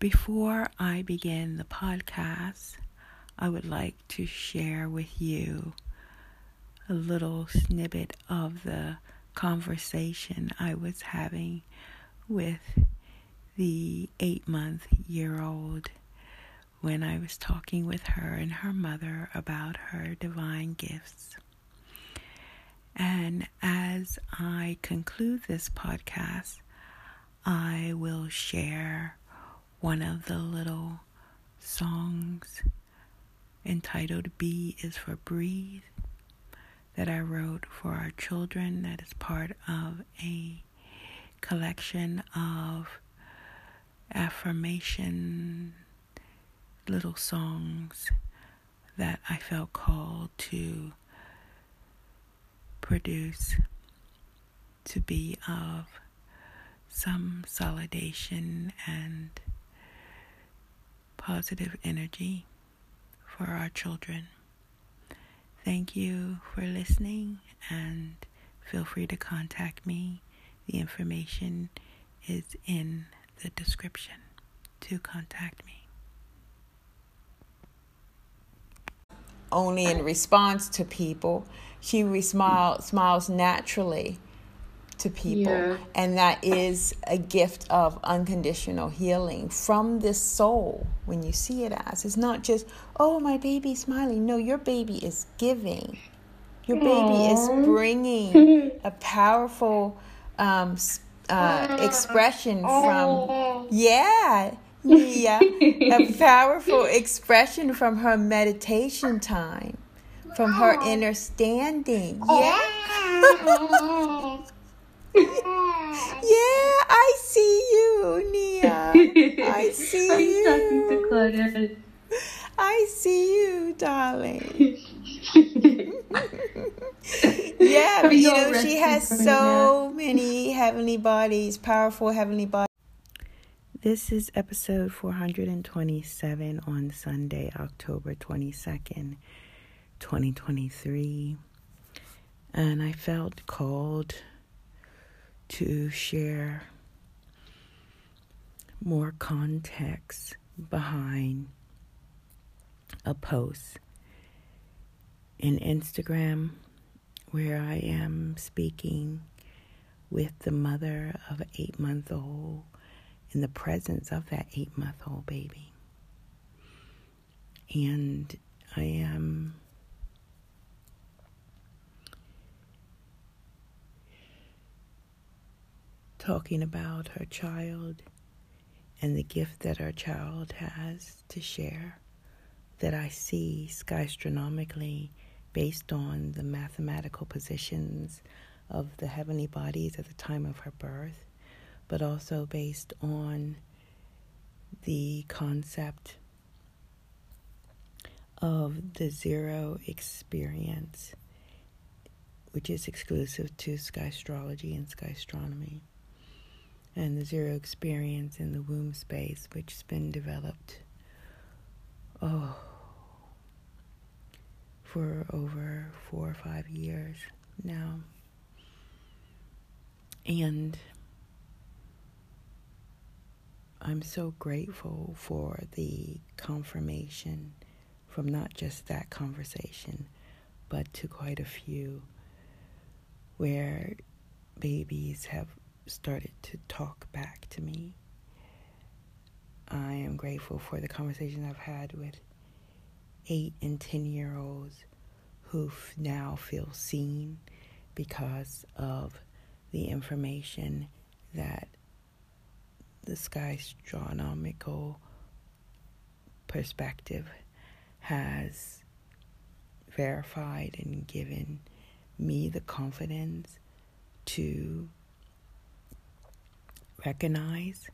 Before I begin the podcast, I would like to share with you a little snippet of the conversation I was having with the eight month year old when I was talking with her and her mother about her divine gifts. And as I conclude this podcast, I will share one of the little songs entitled B is for Breathe that I wrote for our children, that is part of a collection of affirmation little songs that I felt called to produce to be of some solidation and positive energy for our children. Thank you for listening and feel free to contact me. The information is in the description to contact me. Only in response to people. She smiles naturally to people. Yeah. And that is a gift of unconditional healing from this soul when you see it as. It's not just, oh, my baby's smiling. No, your baby is giving. Your baby Aww. is bringing a powerful um, uh, expression from yeah yeah a powerful expression from her meditation time from her understanding yeah yeah i see you nia. I see I'm you i see you darling. Yeah, but, you know, she has so many heavenly bodies, powerful heavenly bodies. This is episode 427 on Sunday, October 22nd, 2023. And I felt called to share more context behind a post in Instagram where I am speaking with the mother of an eight month old in the presence of that eight month old baby. And I am talking about her child and the gift that her child has to share that I see sky astronomically based on the mathematical positions of the heavenly bodies at the time of her birth, but also based on the concept of the zero experience, which is exclusive to Skystrology and sky astronomy, and the zero experience in the womb space, which has been developed. Oh, for over four or five years now. And I'm so grateful for the confirmation from not just that conversation, but to quite a few where babies have started to talk back to me. I am grateful for the conversations I've had with eight and 10 year olds who now feel seen because of the information that the sky astronomical perspective has verified and given me the confidence to recognize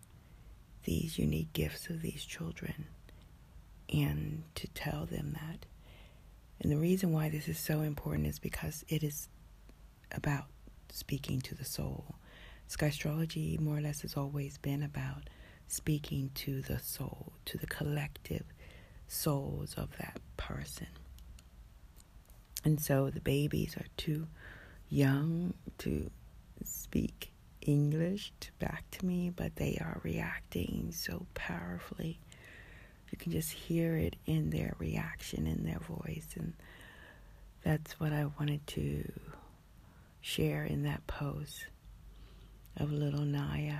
these unique gifts of these children and to tell them that. And the reason why this is so important is because it is about speaking to the soul. Skystrology, more or less, has always been about speaking to the soul, to the collective souls of that person. And so the babies are too young to speak English back to me, but they are reacting so powerfully. You can just hear it in their reaction, in their voice. And that's what I wanted to share in that post of little Naya.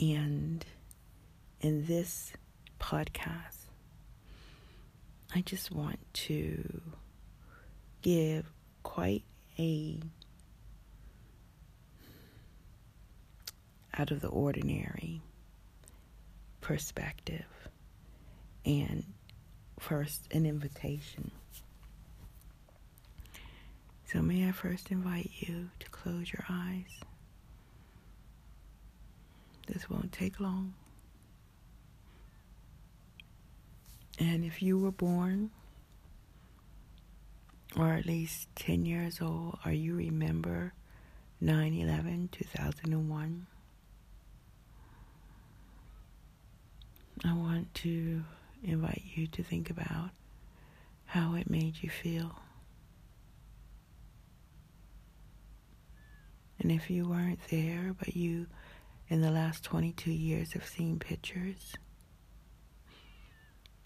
And in this podcast, I just want to give quite a out of the ordinary perspective and first an invitation. So, may I first invite you to close your eyes? This won't take long. And if you were born, or at least 10 years old, or you remember 9 11 2001, I want to invite you to think about how it made you feel. And if you weren't there, but you in the last 22 years have seen pictures,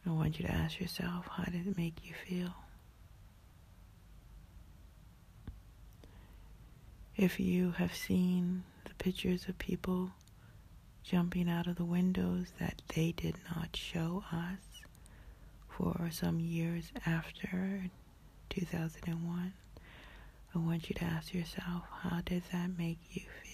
I want you to ask yourself how did it make you feel? If you have seen the pictures of people jumping out of the windows that they did not show us for some years after 2001, I want you to ask yourself, how did that make you feel?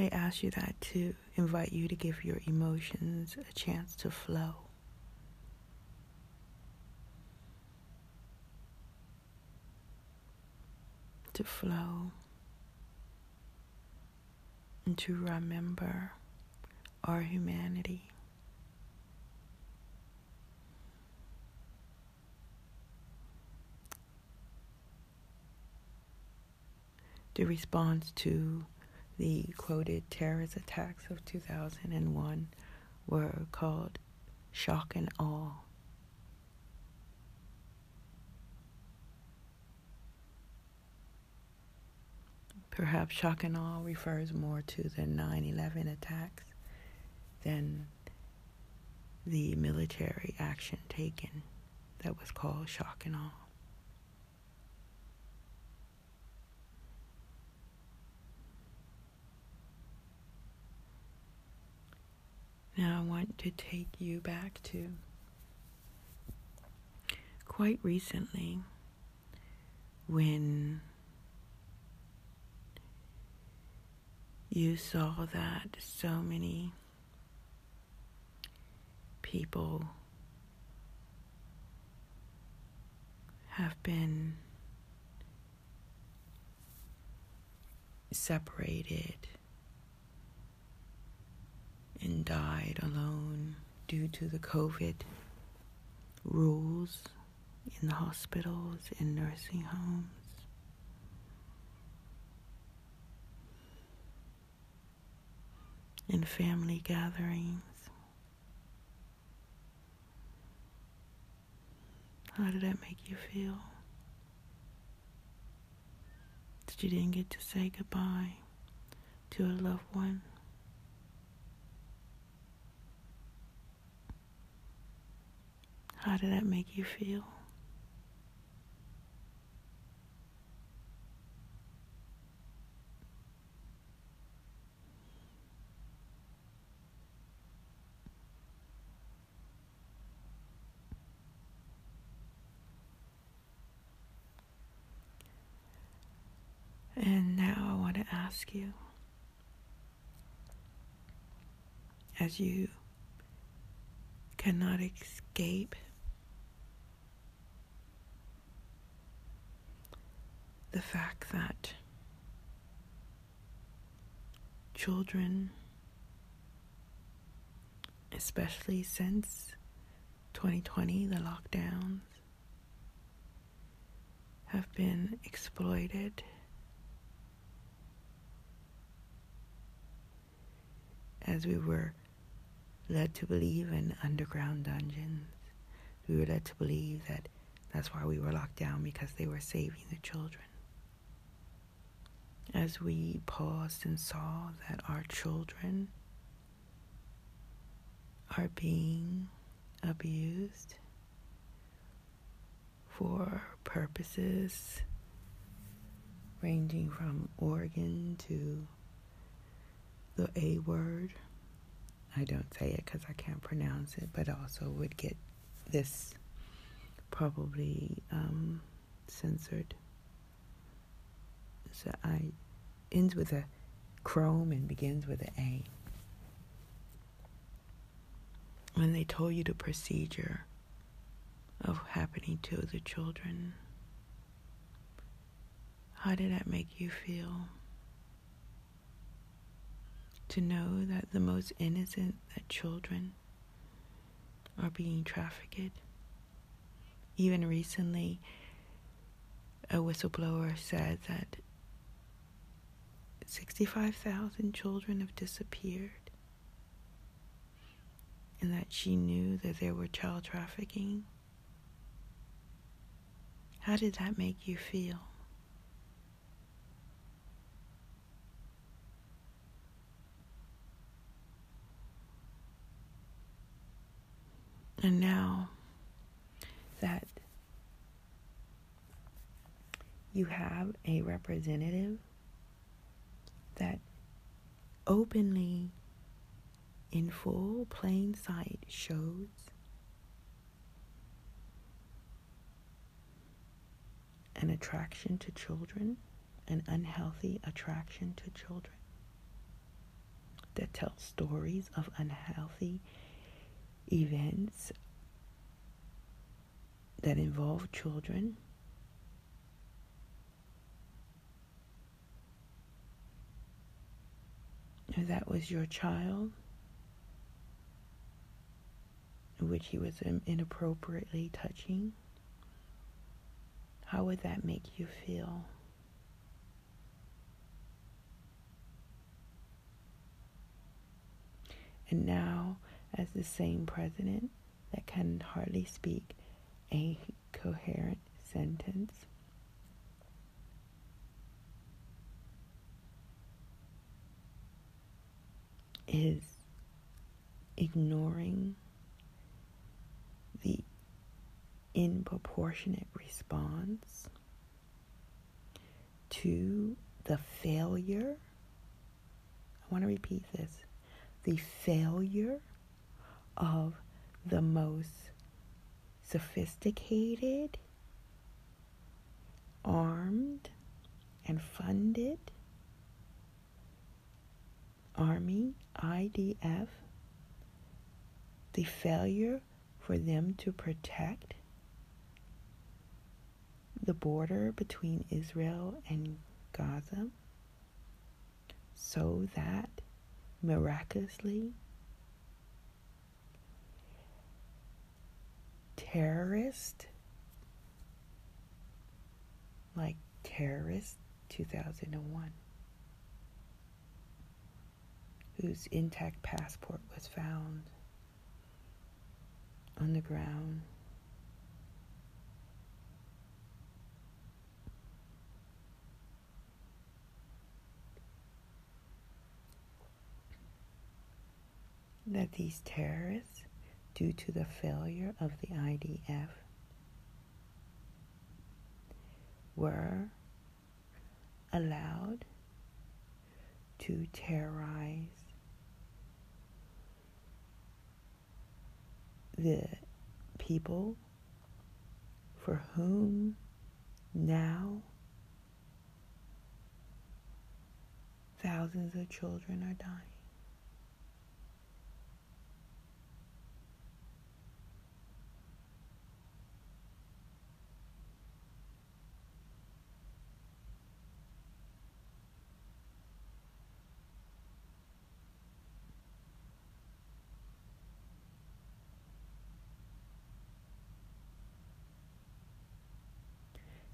I ask you that to invite you to give your emotions a chance to flow. To flow and to remember our humanity. The response to the quoted terrorist attacks of 2001 were called shock and awe. Perhaps shock and awe refers more to the 9 11 attacks than the military action taken that was called shock and awe. Now I want to take you back to quite recently when you saw that so many people have been separated and died alone due to the COVID rules in the hospitals, in nursing homes. In family gatherings. How did that make you feel? That you didn't get to say goodbye to a loved one? How did that make you feel? And now I want to ask you as you cannot escape the fact that children, especially since 2020, the lockdowns have been exploited. As we were led to believe in underground dungeons, we were led to believe that that's why we were locked down because they were saving the children. As we paused and saw that our children are being abused for purposes ranging from organ to the A word. I don't say it because I can't pronounce it, but also would get this probably um, censored. So I ends with a chrome and begins with an A. When they told you the procedure of happening to the children, how did that make you feel? To know that the most innocent that children are being trafficked. Even recently, a whistleblower said that 65,000 children have disappeared and that she knew that there were child trafficking. How did that make you feel? And now that you have a representative that openly, in full plain sight, shows an attraction to children, an unhealthy attraction to children, that tells stories of unhealthy events that involve children. That was your child, which he was inappropriately touching, how would that make you feel? And now, as the same president that can hardly speak a coherent sentence. Is ignoring the in-proportionate response to the failure. I want to repeat this the failure of the most sophisticated, armed, and funded Army, IDF, the failure for them to protect the border between Israel and Gaza so that miraculously terrorist, like terrorist 2001, whose intact passport was found on the ground. That these terrorists due to the failure of the IDF were allowed to terrorize the people for whom now thousands of children are dying.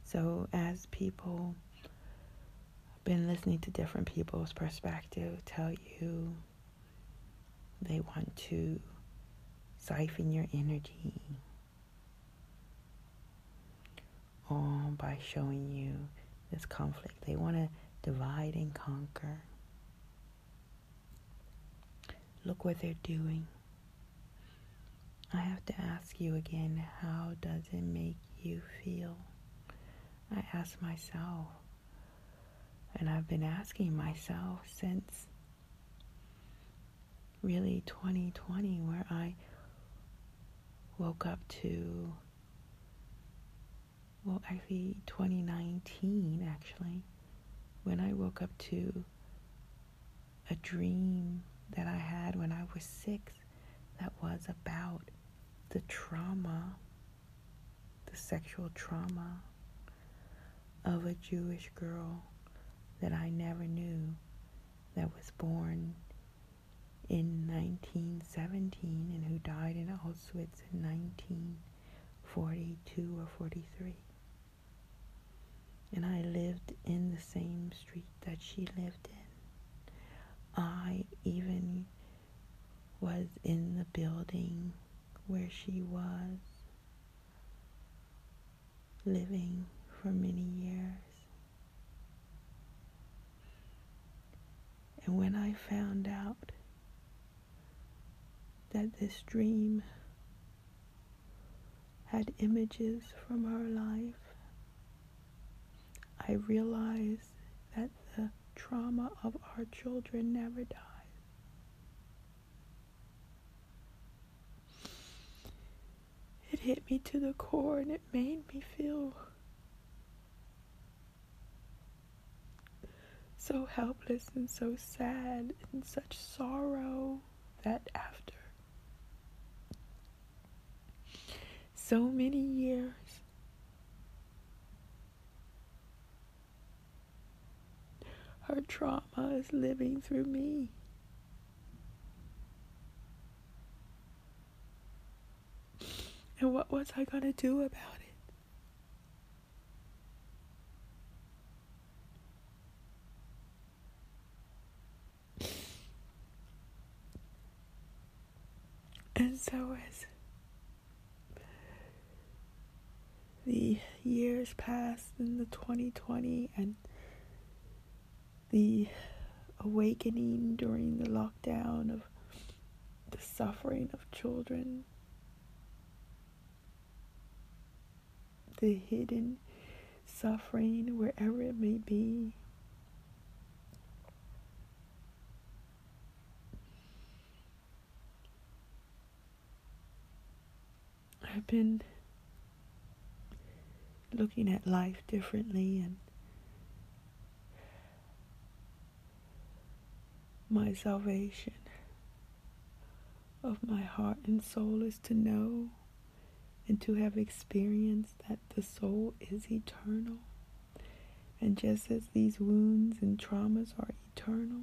So, as people been listening to different people's perspective tell you they want to siphon your energy on by showing you this conflict. They want to divide and conquer. Look what they're doing. I have to ask you again how does it make you feel? I ask myself, and I've been asking myself since really 2020, where I woke up to, well, actually 2019, actually, when I woke up to a dream that I had when I was six that was about the trauma, the sexual trauma of a Jewish girl that I never knew that was born in 1917 and who died in Auschwitz in 1942 or 43. And I lived in the same street that she lived in. I even was in the building where she was living for many years. And when I found out that this dream had images from her life, I realized that the trauma of our children never dies. It hit me to the core and it made me feel so helpless and so sad and such sorrow that after so many years her trauma is living through me. And what was I going to do about it? And so, as the years passed in the 2020 and the awakening during the lockdown of the suffering of children, the hidden suffering wherever it may be. I've been looking at life differently and my salvation of my heart and soul is to know and to have experienced that the soul is eternal. And just as these wounds and traumas are eternal,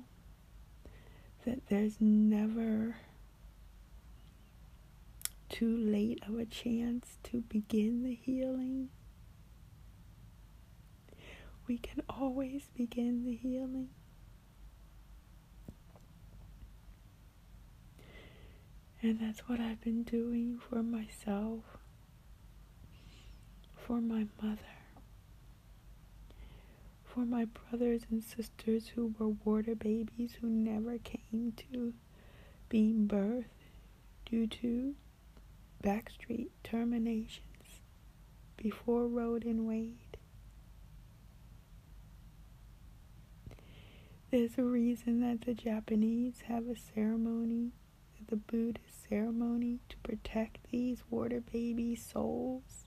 that there's never too late of a chance to begin the healing. We can always begin the healing. And that's what I've been doing for myself, for my mother, for my brothers and sisters who were water babies who never came to being birthed due to backstreet terminations before Roe and Wade. There's a reason that the Japanese have a ceremony the Buddhist ceremony to protect these water baby souls.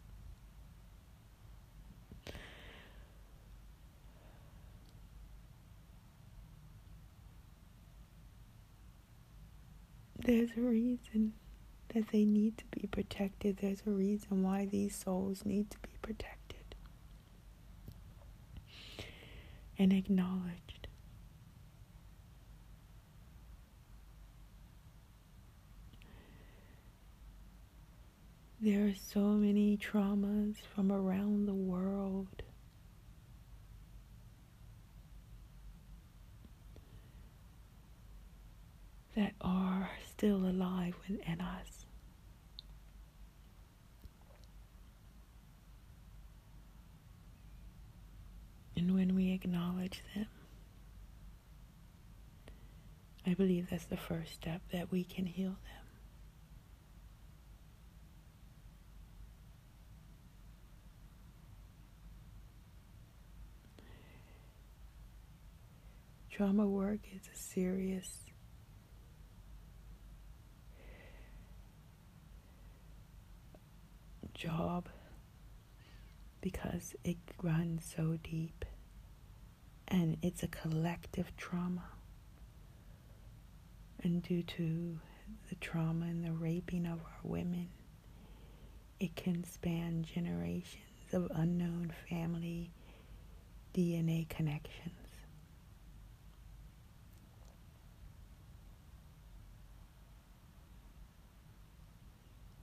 There's a reason because they need to be protected. There's a reason why these souls need to be protected and acknowledged. There are so many traumas from around the world. That are still alive within us. And when we acknowledge them, I believe that's the first step that we can heal them. Trauma work is a serious job because it runs so deep and it's a collective trauma. And due to the trauma and the raping of our women, it can span generations of unknown family DNA connections.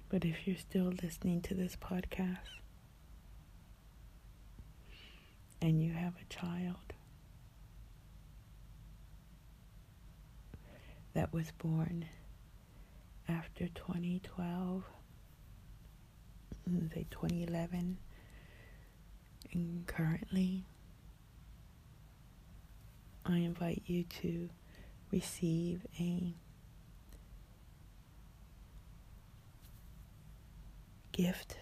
But if you're still listening to this podcast and you have a child that was born after 2012, say 2011, and currently, I invite you to receive a gift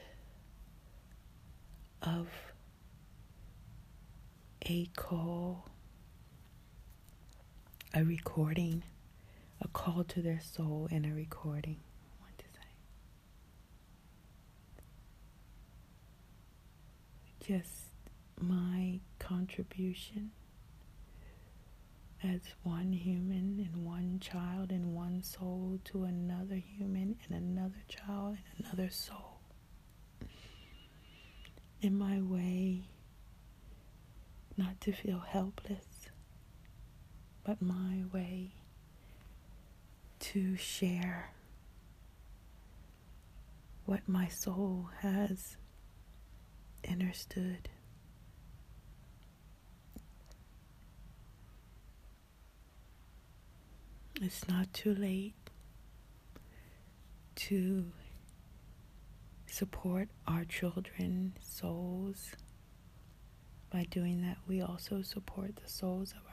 of a call, a recording, a call to their soul in a recording. What to say? Just my contribution as one human and one child and one soul to another human and another child and another soul in my way not to feel helpless, but my way to share what my soul has understood. It's not too late to support our children's souls. By doing that, we also support the souls of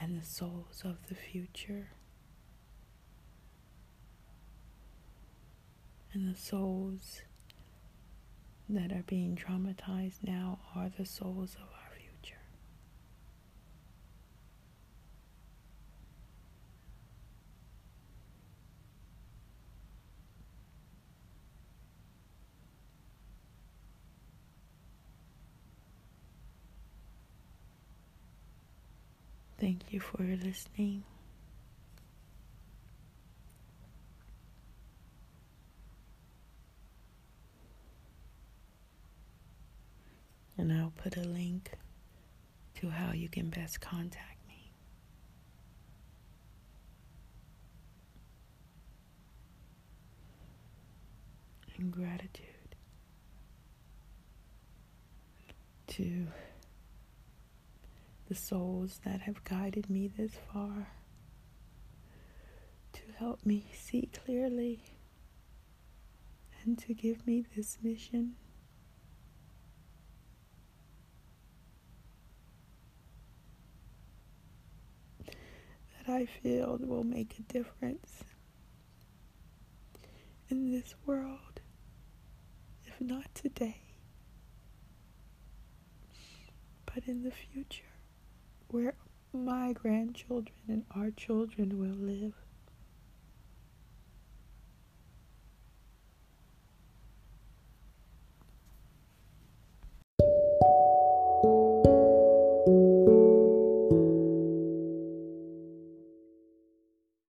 and the souls of the future. And the souls that are being traumatized now are the souls of Thank you for listening. And I'll put a link to how you can best contact me. And gratitude to the souls that have guided me this far to help me see clearly and to give me this mission. That I feel will make a difference in this world, if not today, but in the future where my grandchildren and our children will live.